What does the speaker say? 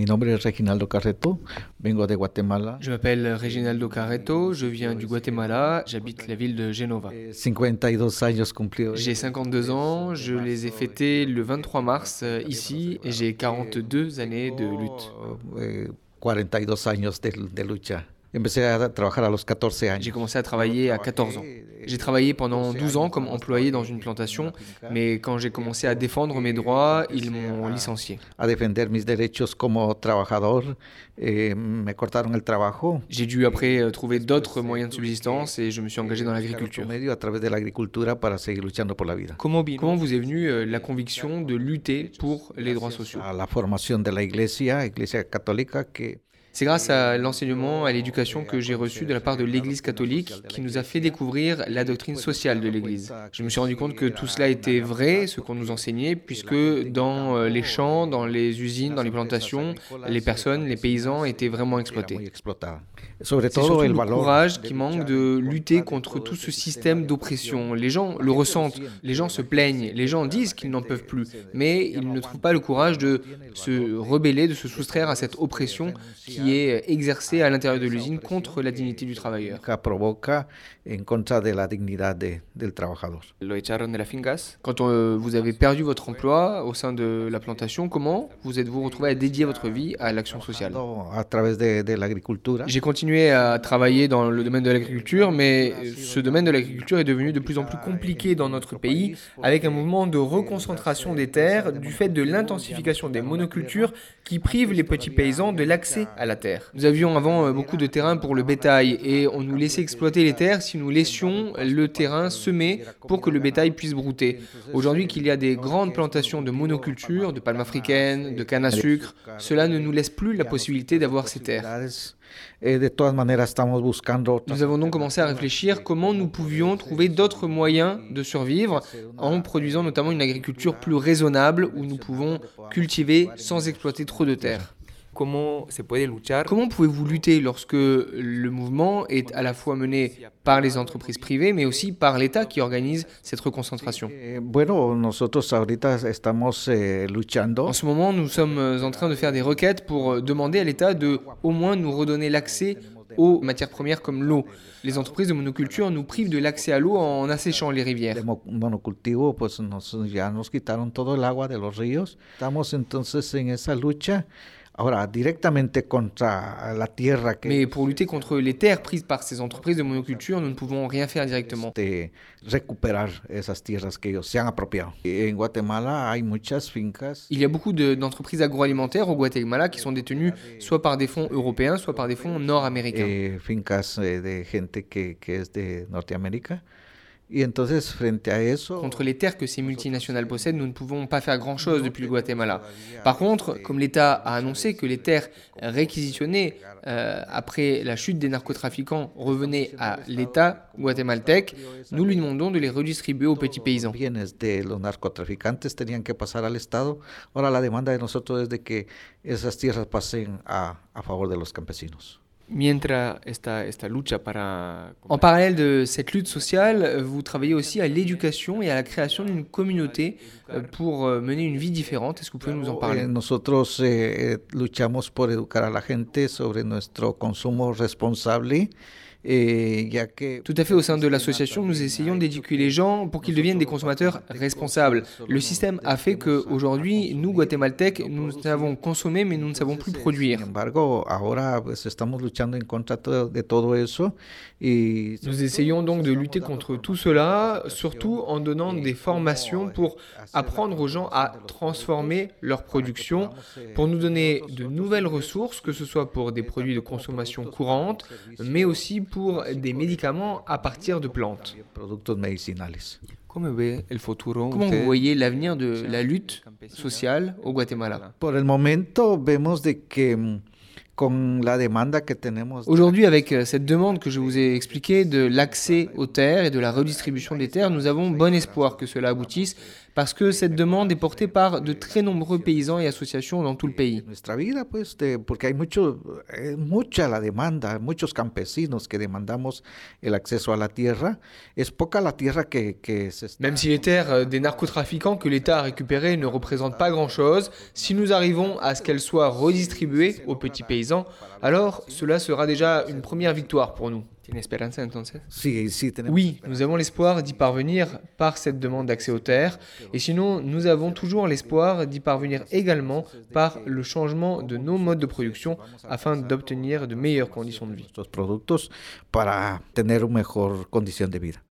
mi nombre es Reginaldo Carreto, vengo de Guatemala. Je m'appelle Reginaldo Carreto, je viens du Guatemala, j'habite la ville de Genova. 52 años cumplidos. J'ai 52 ans, je les ai fêtés le 23 mars euh, ici et j'ai 42 années de lutte. Eh, 42 años de, de lucha. Empecé a trabajar a los 14 años. J'ai commencé à travailler à 14 ans. J'ai travaillé pendant 12 ans comme employé dans une plantation, mais quand j'ai commencé à défendre mes droits, ils m'ont licencié. A defender mis derechos como trabajador, eh, me cortaron el trabajo. J'ai dû après euh, trouver d'autres moyens de subsistance et je me suis engagé dans l'agriculture. Medio a través de para seguir luchando por la vida. Comment, comment vous est venue euh, la conviction de lutter pour les droits sociaux? La formación de la iglesia, iglesia católica, que C'est grâce à l'enseignement, à l'éducation que j'ai reçu de la part de l'Église catholique qui nous a fait découvrir la doctrine sociale de l'Église. Je me suis rendu compte que tout cela était vrai, ce qu'on nous enseignait, puisque dans euh, les champs, dans les usines, dans les plantations, les personnes, les paysans étaient vraiment exploités. C'est surtout le courage qui manque de lutter contre tout ce système d'oppression. Les gens le ressentent, les gens se plaignent, les gens disent qu'ils n'en peuvent plus, mais ils ne trouvent pas le courage de se rebeller, de se soustraire à cette oppression qui est exercée à l'intérieur de l'usine contre la dignité du travailleur. que provoca en contra de la dignidad de- del trabajador. Lo echaron de la fingas. Quand euh, vous avez perdu votre emploi au sein de la plantation, comment vous êtes-vous retrouvé à dédier votre vie à l'action sociale? J'ai continué à travailler dans le domaine de l'agriculture, mais ce domaine de l'agriculture est devenu de plus en plus compliqué dans notre pays, avec un mouvement de reconcentration des terres du fait de l'intensification des monocultures qui privent les petits paysans de l'accès à la terre. Nous avions avant euh, beaucoup de terrain pour le bétail et on nous laissait exploiter les terres si nous laissions le terrain semé pour que le bétail puisse brouter. Aujourd'hui qu'il y a des grandes plantations de monoculture, de palmes africaines, de canne à sucre, cela ne nous laisse plus la possibilité d'avoir ces terres. Nous avons donc commencé à réfléchir comment nous pouvions trouver d'autres moyens de survivre en produisant notamment une agriculture plus raisonnable où nous pouvons cultiver sans exploiter trop de terre. ¿Cómo se puede luchar? Comment pouvez-vous lutter lorsque le mouvement est à la fois mené par les entreprises privées mais aussi par l'État qui organise cette reconcentration? Eh, eh, En ce moment, nous sommes euh, en train de faire des requêtes pour euh, demander à l'État de au moins nous redonner l'accès aux matières premières comme l'eau. Les entreprises de monoculture nous privent de l'accès à l'eau en asséchant les rivières. Ahora, directamente contra la tierra que Mais pour lutter contre les terres prises par ces entreprises de monoculture, nous ne pouvons rien faire directement. de recuperar esas tierras que ellos se han apropiado. En Guatemala hay muchas fincas Il y a beaucoup de- d'entreprises agroalimentaires au Guatemala qui sont détenues soit par des fonds européens, soit par des fonds nord-américains. eh, fincas eh, de gente que, que es de Norteamérica. Contre les terres que ces multinationales possèdent, nous ne pouvons pas faire grand-chose depuis le Guatemala. Par contre, comme l'État a annoncé que les terres réquisitionnées euh, après la chute des narcotrafiquants revenaient à l'État guatémaltèque, nous lui demandons de les redistribuer aux petits paysans. bienes de los narcotraficantes tenían que pasar al Estado. Ahora la demanda de nosotros es de que esas tierras pasen a, a favor de los campesinos. Mientras esta, esta lucha para... En parallèle de cette lutte sociale, vous travaillez aussi à l'éducation et à la création d'une communauté euh, pour euh, mener une vie différente. Est-ce que vous pouvez nous en Eh, parler? nosotros eh, eh, luchamos por educar a la gente sobre nuestro consumo responsable, eh, que Tout à fait, au sein de l'association, nous essayons d'éduquer les gens pour qu'ils deviennent des consommateurs responsables. Le système a fait qu'aujourd'hui, nous, Guatémaltèques, nous savons consommer, mais nous ne savons plus produire. Nous essayons donc de lutter contre tout cela, surtout en donnant des formations pour apprendre aux gens à transformer leur production, pour nous donner de nouvelles ressources, que ce soit pour des produits de consommation courante, mais aussi pour des médicaments à partir de plantes. Comment vous voyez l'avenir de la lutte sociale au Guatemala? Mm, Aujourd'hui, avec euh, cette demande que je vous ai expliquée de l'accès aux terres et de la redistribution des terres, nous avons bon espoir que cela aboutisse parce que cette demande est portée par de très nombreux paysans et associations dans tout le pays. Nuestra vida, pues, de- porque hay mucho, mucha la demanda, muchos campesinos que demandamos el acceso a la tierra. Es poca la tierra que, que se está... Même si les terres euh, des narcotrafiquants que l'État a récupérées ne représentent pas grand-chose, si nous arrivons à ce qu'elles soient redistribuées aux petits paysans, alors cela sera déjà une première victoire pour nous. Oui, nous avons l'espoir d'y parvenir par cette demande d'accès aux terres, et sinon nous avons toujours l'espoir d'y parvenir également par le changement de nos modes de production afin d'obtenir de meilleures conditions de vie.